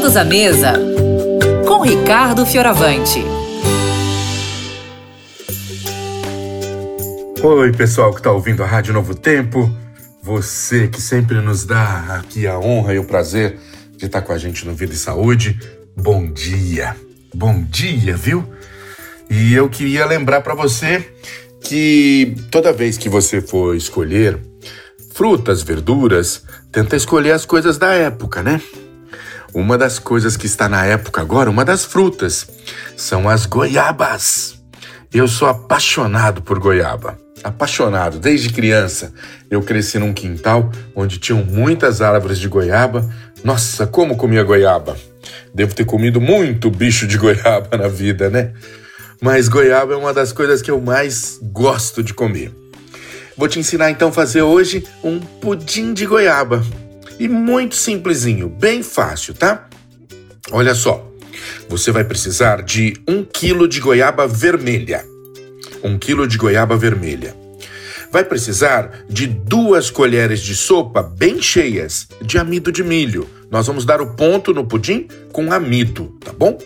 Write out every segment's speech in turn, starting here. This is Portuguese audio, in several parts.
Todos à mesa com Ricardo Fioravante. Oi, pessoal que está ouvindo a Rádio Novo Tempo. Você que sempre nos dá aqui a honra e o prazer de estar com a gente no Vida e Saúde. Bom dia. Bom dia, viu? E eu queria lembrar para você que toda vez que você for escolher frutas, verduras, tenta escolher as coisas da época, né? Uma das coisas que está na época agora, uma das frutas, são as goiabas. Eu sou apaixonado por goiaba. Apaixonado. Desde criança, eu cresci num quintal onde tinham muitas árvores de goiaba. Nossa, como comia goiaba! Devo ter comido muito bicho de goiaba na vida, né? Mas goiaba é uma das coisas que eu mais gosto de comer. Vou te ensinar então a fazer hoje um pudim de goiaba. E muito simplesinho, bem fácil, tá? Olha só, você vai precisar de um quilo de goiaba vermelha. Um quilo de goiaba vermelha. Vai precisar de duas colheres de sopa bem cheias de amido de milho. Nós vamos dar o ponto no pudim com amido, tá bom?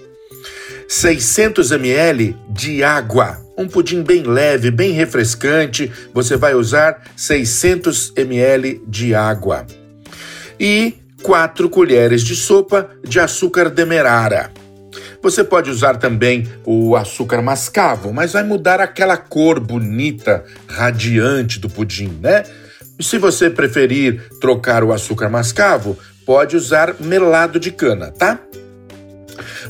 600 ml de água. Um pudim bem leve, bem refrescante. Você vai usar 600 ml de água e 4 colheres de sopa de açúcar demerara. Você pode usar também o açúcar mascavo, mas vai mudar aquela cor bonita, radiante do pudim, né? Se você preferir trocar o açúcar mascavo, pode usar melado de cana, tá?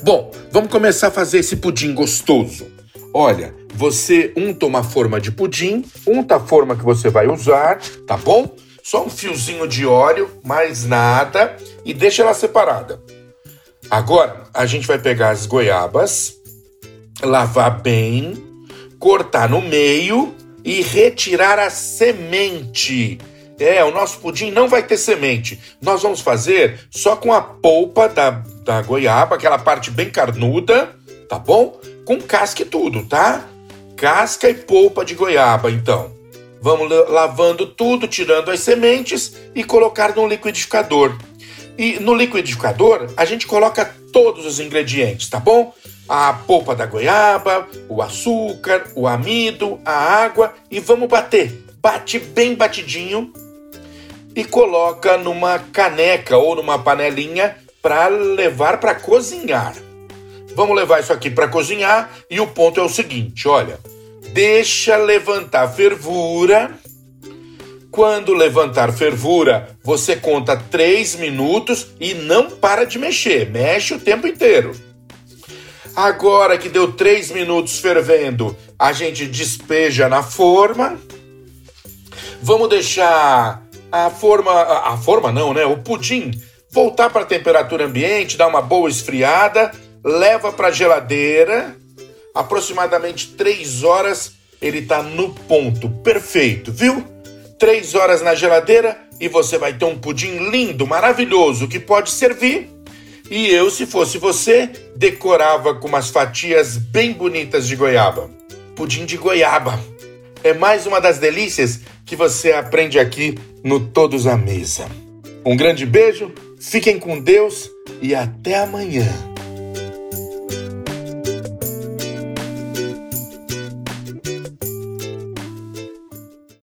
Bom, vamos começar a fazer esse pudim gostoso. Olha, você unta uma forma de pudim, unta a forma que você vai usar, tá bom? Só um fiozinho de óleo, mais nada, e deixa ela separada. Agora, a gente vai pegar as goiabas, lavar bem, cortar no meio e retirar a semente. É, o nosso pudim não vai ter semente. Nós vamos fazer só com a polpa da, da goiaba, aquela parte bem carnuda, tá bom? Com casca e tudo, tá? Casca e polpa de goiaba, então. Vamos lavando tudo, tirando as sementes e colocar no liquidificador. E no liquidificador a gente coloca todos os ingredientes, tá bom? A polpa da goiaba, o açúcar, o amido, a água e vamos bater. Bate bem batidinho e coloca numa caneca ou numa panelinha para levar para cozinhar. Vamos levar isso aqui para cozinhar e o ponto é o seguinte, olha, deixa levantar fervura. Quando levantar fervura, você conta 3 minutos e não para de mexer, mexe o tempo inteiro. Agora que deu 3 minutos fervendo, a gente despeja na forma. Vamos deixar a forma, a forma não, né? O pudim voltar para a temperatura ambiente, dar uma boa esfriada, leva para a geladeira aproximadamente 3 horas ele está no ponto perfeito, viu? 3 horas na geladeira e você vai ter um pudim lindo, maravilhoso que pode servir. E eu, se fosse você, decorava com umas fatias bem bonitas de goiaba. Pudim de goiaba. É mais uma das delícias que você aprende aqui no Todos à Mesa. Um grande beijo, fiquem com Deus e até amanhã.